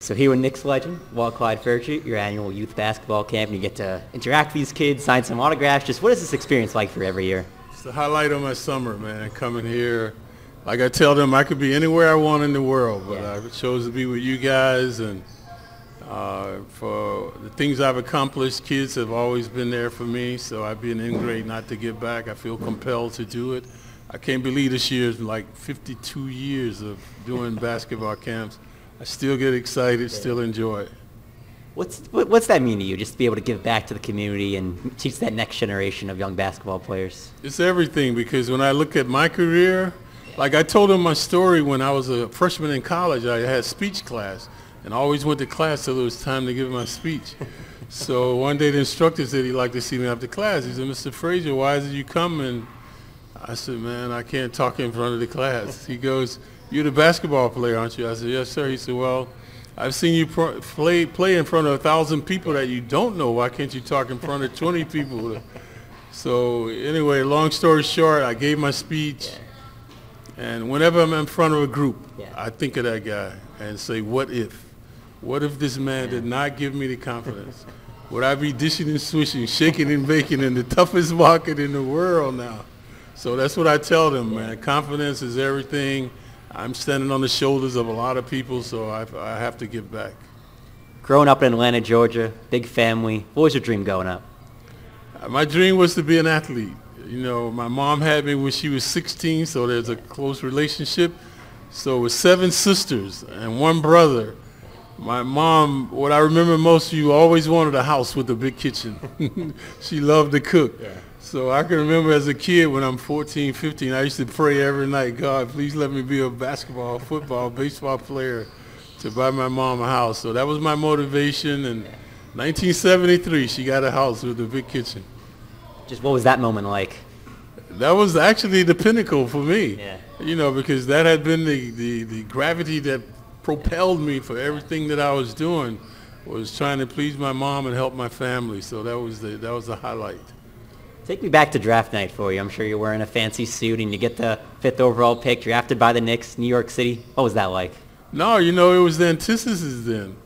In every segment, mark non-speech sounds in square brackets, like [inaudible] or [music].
So here with Knicks legend, Walt Clyde Frazier, your annual youth basketball camp, and you get to interact with these kids, sign some autographs. Just what is this experience like for every year? It's the highlight of my summer, man, coming here. Like I tell them, I could be anywhere I want in the world, but Yeah. I chose to be with you guys, and uh, for the things I've accomplished, kids have always been there for me, so I'd be an ingrate not to give back. I feel compelled to do it. I can't believe this year is like 52 years of doing basketball camps. I still get excited, still enjoy it. What's what's that mean to you? Just to be able to give back to the community and teach that next generation of young basketball players. It's everything because when I look at my career, like I told him my story when I was a freshman in college, I had speech class and I always went to class till it was time to give my speech. [laughs] so one day the instructor said he'd like to see me after class. He said, Mr. Frazier, why did you come? And I said, man, I can't talk in front of the class. He goes, you're the basketball player, aren't you? I said, yes, sir. He said, well, I've seen you pro- play, play in front of a thousand people that you don't know. Why can't you talk in front of 20 people? So anyway, long story short, I gave my speech. And whenever I'm in front of a group, Yeah. I think of that guy and say, what if? What if this man did not give me the confidence? Would I be dishing and swishing, shaking and baking in the toughest market in the world now? So that's what I tell them, man. Confidence is everything. I'm standing on the shoulders of a lot of people, so I, I have to give back. Growing up in Atlanta, Georgia, big family. What was your dream growing up? Uh, My dream was to be an athlete. You know, my mom had me when she was 16, so there's a close relationship. So with seven sisters and one brother, my mom, what I remember most, of you always wanted a house with a big kitchen. [laughs] she loved to cook. Yeah. So I can remember as a kid when I'm 14, 15, I used to pray every night, God, please let me be a basketball, football, baseball player to buy my mom a house. So that was my motivation. And 1973, she got a house with a big kitchen. Just what was that moment like? That was actually the pinnacle for me. Yeah. You know, because that had been the, the, the gravity that propelled me for everything that I was doing was trying to please my mom and help my family. So that was the that was the highlight. Take me back to draft night for you. I'm sure you're wearing a fancy suit and you get the fifth overall pick, drafted by the Knicks, New York City. What was that like? No, you know, it was the antithesis then.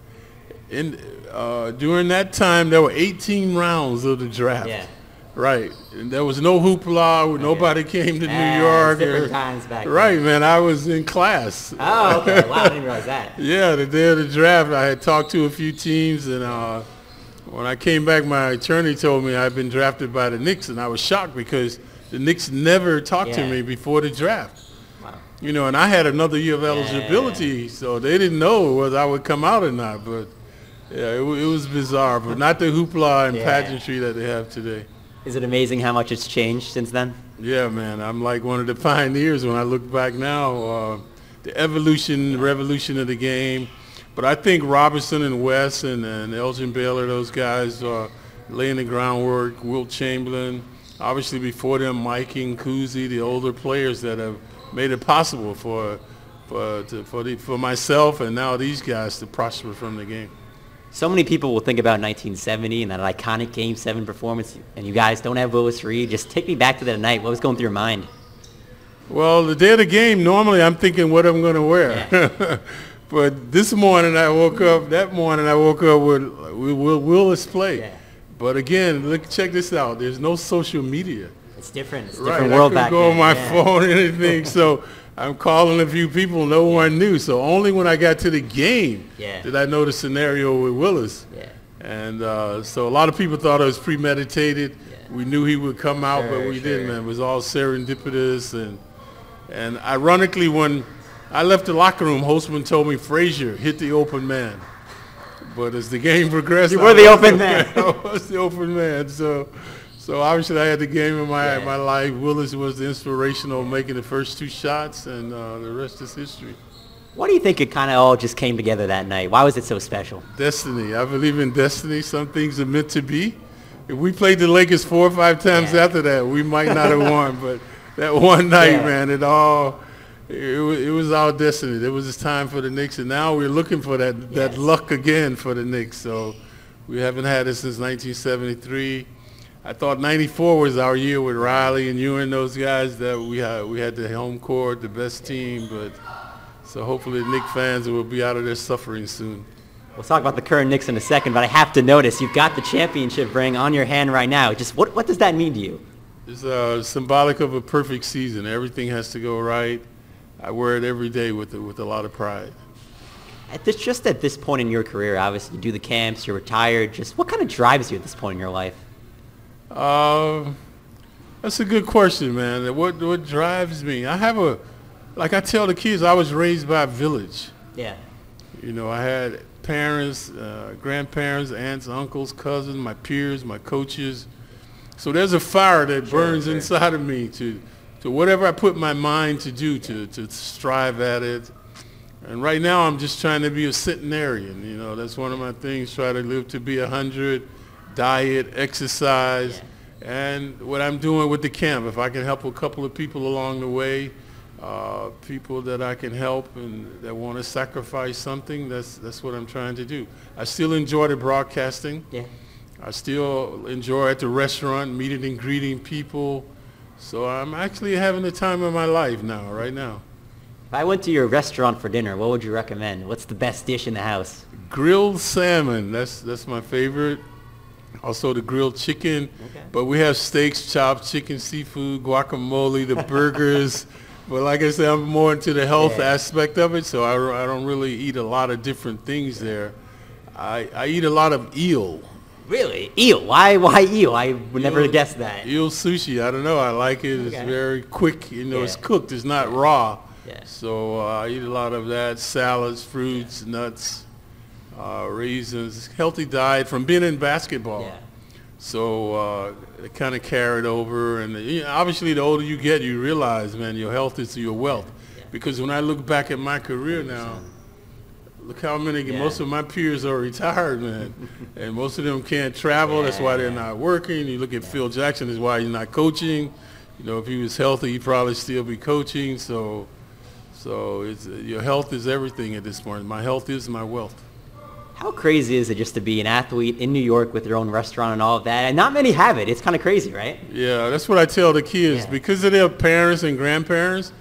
In uh, during that time, there were 18 rounds of the draft. Yeah. Right. And there was no hoopla. Nobody came to Ah, New York. different or- times back then. Right, man. I was in class. Oh, okay. Wow, I didn't realize that. [laughs] Yeah, the day of the draft, I had talked to a few teams, and uh, when I came back, my attorney told me I'd been drafted by the Knicks, and I was shocked because the Knicks never talked to me before the draft. Wow. You know, and I had another year of eligibility, so they didn't know whether I would come out or not. But yeah, it, it was bizarre, but not the hoopla and Yeah. pageantry that they have today. Is it amazing how much it's changed since then? Yeah, man, I'm like one of the pioneers when I look back now. Uh, the evolution, revolution of the game. But I think Robinson and West and, and Elgin Baylor, those guys are laying the groundwork. Wilt Chamberlain, obviously before them, Mikan and Cousy, the older players that have made it possible for for to, for, the, for myself and now these guys to prosper from the game. So many people will think about 1970 and that iconic Game 7 performance, and you guys don't have Willis Reed. Just take me back to that night. What was going through your mind? Well, the day of the game, normally I'm thinking what I'm going to wear. [laughs] but this morning I woke up, that morning I woke up with, with Will Willis play. Yeah. But again, look, check this out. There's no social media. It's different. It's a Right, different I world couldn't back go then. on my yeah. phone or [laughs] anything. so I'm calling a few people. No one knew. So only when I got to the game Yeah. did I know the scenario with Willis. Yeah. And uh, so a lot of people thought it was premeditated. Yeah. We knew he would come out, but we sure. didn't, man. It was all serendipitous. And and ironically, when I left the locker room, Holzman told me Frazier hit the open man. But as the game progressed, You were the open man. [laughs] I was the open man. So, so obviously I had the game in my Yeah. my life. Willis was the inspirational, making the first two shots, and uh, the rest is history. What do you think it kind of all just came together that night? Why was it so special? Destiny. I believe in destiny. Some things are meant to be. If we played the Lakers four or five times Yeah. after that, we might not have won. But that one night, Yeah. man, it all it, wa- it was our destiny. It was this time for the Knicks, and now we're looking for that that Yes. luck again for the Knicks. So we haven't had it since 1973. I thought 94 was our year with Riley and you and those guys that we had we had the home court, the best team, but so hopefully the Knicks fans will be out of their suffering soon. We'll talk about the current Knicks in a second, but I have to notice you've got the championship ring on your hand right now. Just what, what does that mean to you? It's uh, symbolic of a perfect season. Everything has to go right. I wear it every day with with a lot of pride. At this, just at this point in your career, obviously you do the camps, you're retired. Just what kind of drives you at this point in your life? Uh, that's a good question, man. What what drives me? I have a, like I tell the kids, I was raised by a village. Yeah. You know, I had parents, uh, grandparents, aunts, uncles, cousins, my peers, my coaches. So there's a fire that sure, burns sure. inside of me to, to whatever I put my mind to do, to, to strive at it. And right now I'm just trying to be a centenarian. You know, that's one of my things, try to live to be a 100, diet, exercise. Yeah. And what I'm doing with the camp, if I can help a couple of people along the way, uh, people that I can help and that want to sacrifice something, that's, that's what I'm trying to do. I still enjoy the broadcasting. Yeah. I still enjoy at the restaurant meeting and greeting people. So I'm actually having the time of my life now, right now. If I went to your restaurant for dinner, what would you recommend? What's the best dish in the house? Grilled salmon. That's that's my favorite. Also the grilled chicken. Okay. But we have steaks, chops, chicken, seafood, guacamole, the burgers. [laughs] But like I said, I'm more into the health yeah. aspect of it, so I, I don't really eat a lot of different things there. I, I eat a lot of eel. Really? Eel? Why Why eel? I would eel, never guess that. Eel sushi. I don't know. I like it. Okay. It's very quick. You know, yeah. it's cooked. It's not raw. Yeah. So uh, I eat a lot of that. Salads, fruits, yeah. nuts, uh, raisins. Healthy diet from being in basketball. Yeah. So uh, it kind of carried over, and you know, obviously the older you get, you realize, man, your health is your wealth. Yeah. Because when I look back at my career now, look how many, yeah. most of my peers are retired, man, [laughs] and most of them can't travel. Yeah. That's why they're not working. You look at Phil Jackson, that's why he's not coaching. You know, if he was healthy, he'd probably still be coaching. So, so it's, your health is everything at this point. My health is my wealth. How crazy is it just to be an athlete in New York with your own restaurant and all of that? And not many have it. It's kind of crazy, right? Yeah, that's what I tell the kids. Yeah. Because of their parents and grandparents,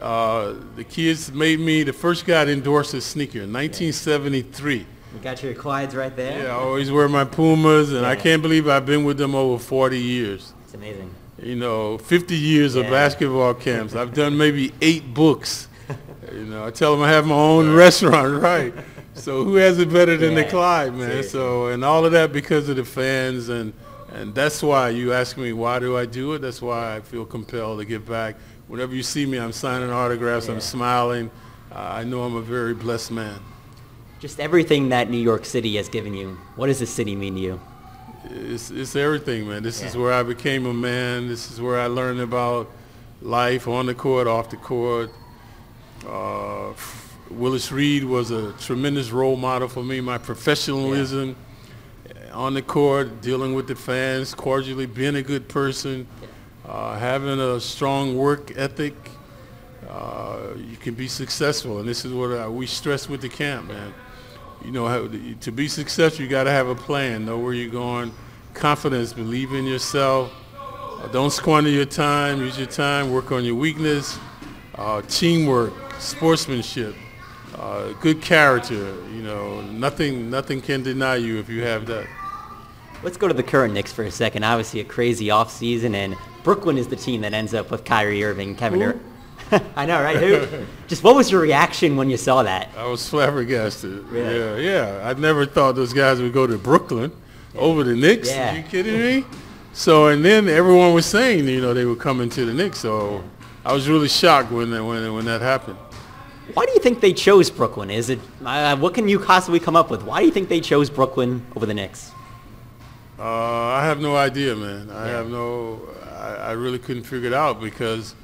uh, the kids made me the first guy to endorse a sneaker in 1973. You got your Clydes right there? Yeah, I always wear my Pumas, and yeah. I can't believe I've been with them over 40 years. It's amazing. You know, 50 years yeah. of basketball camps. I've done maybe eight books. [laughs] you know, I tell them I have my own restaurant, [laughs] right? so who has it better than yeah, the Clyde, man? Seriously. So and all of that because of the fans and and that's why you ask me why do I do it? That's why I feel compelled to give back. Whenever you see me, I'm signing autographs. Yeah. I'm smiling. Uh, I know I'm a very blessed man. Just everything that New York City has given you. What does the city mean to you? It's, it's everything, man. This yeah. is where I became a man. This is where I learned about life on the court, off the court. Uh, Willis Reed was a tremendous role model for me. My professionalism yeah. On the court, dealing with the fans, cordially, being a good person, uh, having a strong work ethic. Uh, you can be successful, and this is what I, we stress with the camp, man. You know, to be successful, you got to have a plan, know where you're going, confidence, believe in yourself. Uh, don't squander your time. Use your time. Work on your weakness. Uh, teamwork, sportsmanship uh, good character. You know, nothing nothing can deny you if you have that. Let's go to the current Knicks for a second. Obviously, a crazy offseason, and Brooklyn is the team that ends up with Kyrie Irving, Kevin Durant. [laughs] I know, right? Who? [laughs] Just what was your reaction when you saw that? I was flabbergasted. Really? Yeah, yeah. I never thought those guys would go to Brooklyn yeah. over the Knicks. Yeah. Are you kidding me? So, and then everyone was saying, you know, they were coming to the Knicks. So, I was really shocked when when when that happened. Why do you think they chose Brooklyn? Is it uh, what can you possibly come up with? Why do you think they chose Brooklyn over the Knicks? Uh, I have no idea, man. I yeah. have no. I, I, really couldn't figure it out because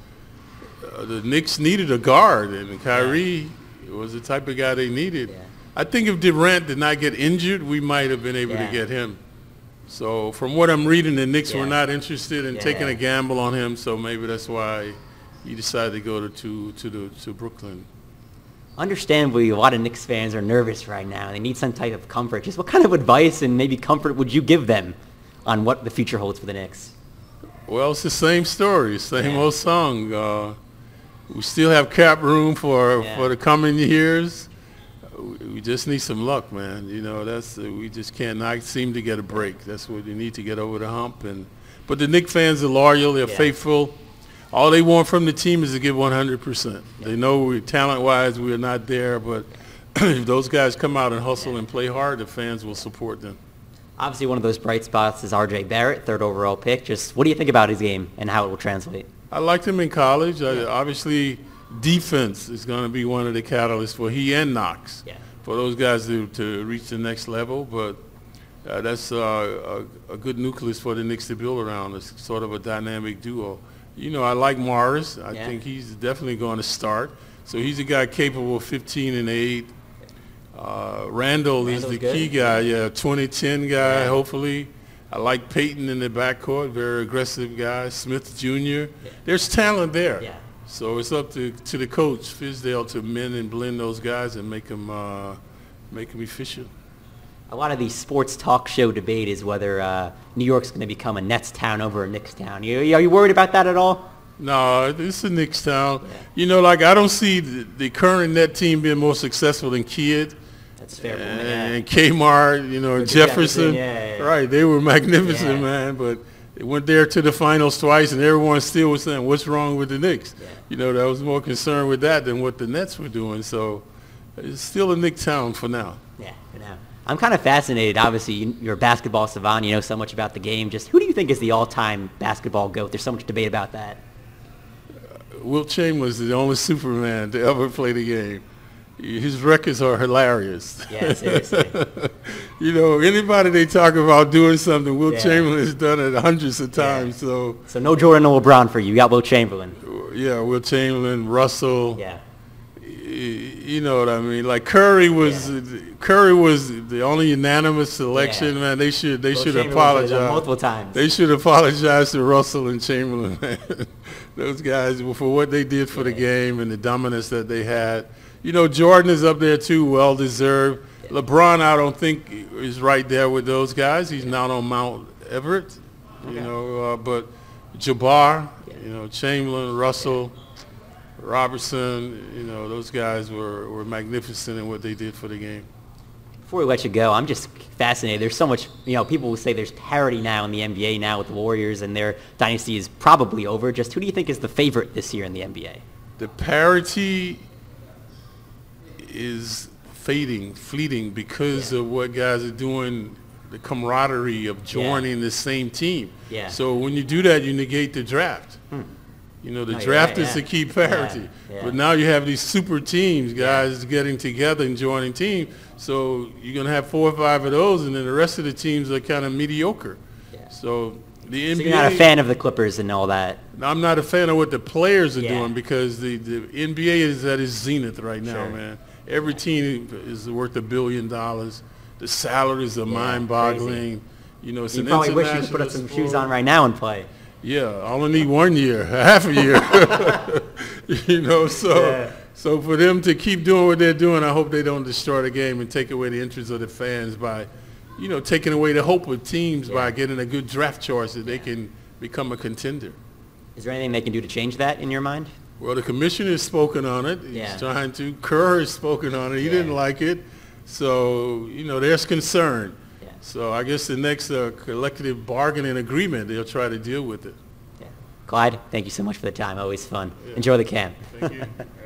uh, the Knicks needed a guard, and Kyrie yeah. was the type of guy they needed. Yeah. I think if Durant did not get injured, we might have been able to get him. So from what I'm reading, the Knicks were not interested in taking a gamble on him. So maybe that's why he decided to go to to to, the, to Brooklyn understandably, a lot of Knicks fans are nervous right now. They need some type of comfort. Just what kind of advice and maybe comfort would you give them on what the future holds for the Knicks? Well, it's the same story, same yeah. old song. Uh, we still have cap room for yeah. for the coming years. we- we just need some luck, man. You know, that's uh, we just cannot seem to get a break. That's what you need to get over the hump. And but the Knicks fans are loyal. They're Yeah. faithful. All they want from the team is to give 100%. They know we talent-wise we're not there, but [clears throat] if those guys come out and hustle and play hard, the fans will support them. Obviously, one of those bright spots is R.J. Barrett, third overall pick. Just what do you think about his game and how it will translate? I liked him in college. I, obviously, defense is going to be one of the catalysts for he and Knox Yeah. for those guys to, to reach the next level. But uh, that's uh, a, a good nucleus for the Knicks to build around. It's sort of a dynamic duo. You know, I like Morris. I Yeah. think he's definitely going to start. So he's a guy capable of 15 and 8. Uh, Randle is the good. key guy. Yeah, 2010 guy, Yeah. hopefully. I like Payton in the backcourt, very aggressive guy. Smith Jr. There's talent there. Yeah. So it's up to, to the coach, Fizdale, to mend and blend those guys and make them, uh, make them efficient. A lot of the sports talk show debate is whether uh, New York's going to become a Nets town over a Knicks town. You, are you worried about that at all? No, this is Knicks town. You know, like I don't see the, the current net team being more successful than Kidd That's fair. point, and Kmart, you know, and Jefferson. Jefferson, yeah, yeah. Right, they were magnificent, Yeah. man. But they went there to the finals twice, and everyone still was saying, "What's wrong with the Knicks?" Yeah. You know, I was more concerned with that than what the Nets were doing. So it's still a Knicks town for now. Yeah, for now. I'm kind of fascinated. Obviously, you- you're a basketball savant. You know so much about the game. Just who do you think is the all-time basketball goat? There's so much debate about that. Uh, Wilt Chamberlain is the only Superman to ever play the game. His records are hilarious. Yeah, seriously. [laughs] you know, anybody they talk about doing something, Wilt Yeah. Chamberlain has done it hundreds of Yeah. times. So, So no Jordan or LeBron for you. You got Wilt Chamberlain. yeah, Wilt Chamberlain, Russell. Yeah. You know what I mean? Like Curry was, Curry was the only unanimous selection. Yeah. Man, they should they Will should apologize multiple times. They should apologize to Russell and Chamberlain, man. [laughs] Those guys for what they did for the game and the dominance that they had. You know, Jordan is up there too, well deserved. LeBron, I don't think is right there with those guys. He's not on Mount Everett, you know. Uh, but Jabbar, you know, Chamberlain, Russell, Robertson, you know, those guys were, were magnificent in what they did for the game. Before we let you go, I'm just fascinated. There's so much, you know, people will say there's parity now in the NBA now with the Warriors and their dynasty is probably over. Just who do you think is the favorite this year in the NBA? the parity is fading, fleeting because of what guys are doing, the camaraderie of joining the same team. Yeah. So when you do that, you negate the draft. Hmm. You know, the oh, you're draft right, is yeah. to keep parity. Yeah, yeah. But now you have these super teams, guys getting together and joining teams. So you're going to have four or five of those, and then the rest of the teams are kind of mediocre. Yeah. So the NBA... So you're not a fan of the Clippers and all that. I'm not a fan of what the players are Yeah. doing because the, the NBA is at its zenith right now, Sure. man. Every team is worth a billion dollars. The salaries are mind-boggling. You know, it's You an probably wish you could put up some sport. shoes on right now and play. Yeah, I only need one year, [laughs] half a year. [laughs] you know, so Yeah. so for them to keep doing what they're doing, I hope they don't destroy the game and take away the interest of the fans by, you know, taking away the hope of teams by getting a good draft choice that they can become a contender. Is there anything they can do to change that in your mind? Well, the commissioner has spoken on it. He's Yeah. trying to. Kerr has spoken on it. He Yeah. didn't like it. So, you know, there's concern. Yeah. So I guess the next uh, collective bargaining agreement, they'll try to deal with it. Yeah. Clyde, thank you so much for the time. Always fun. Enjoy the camp. Thank you. [laughs]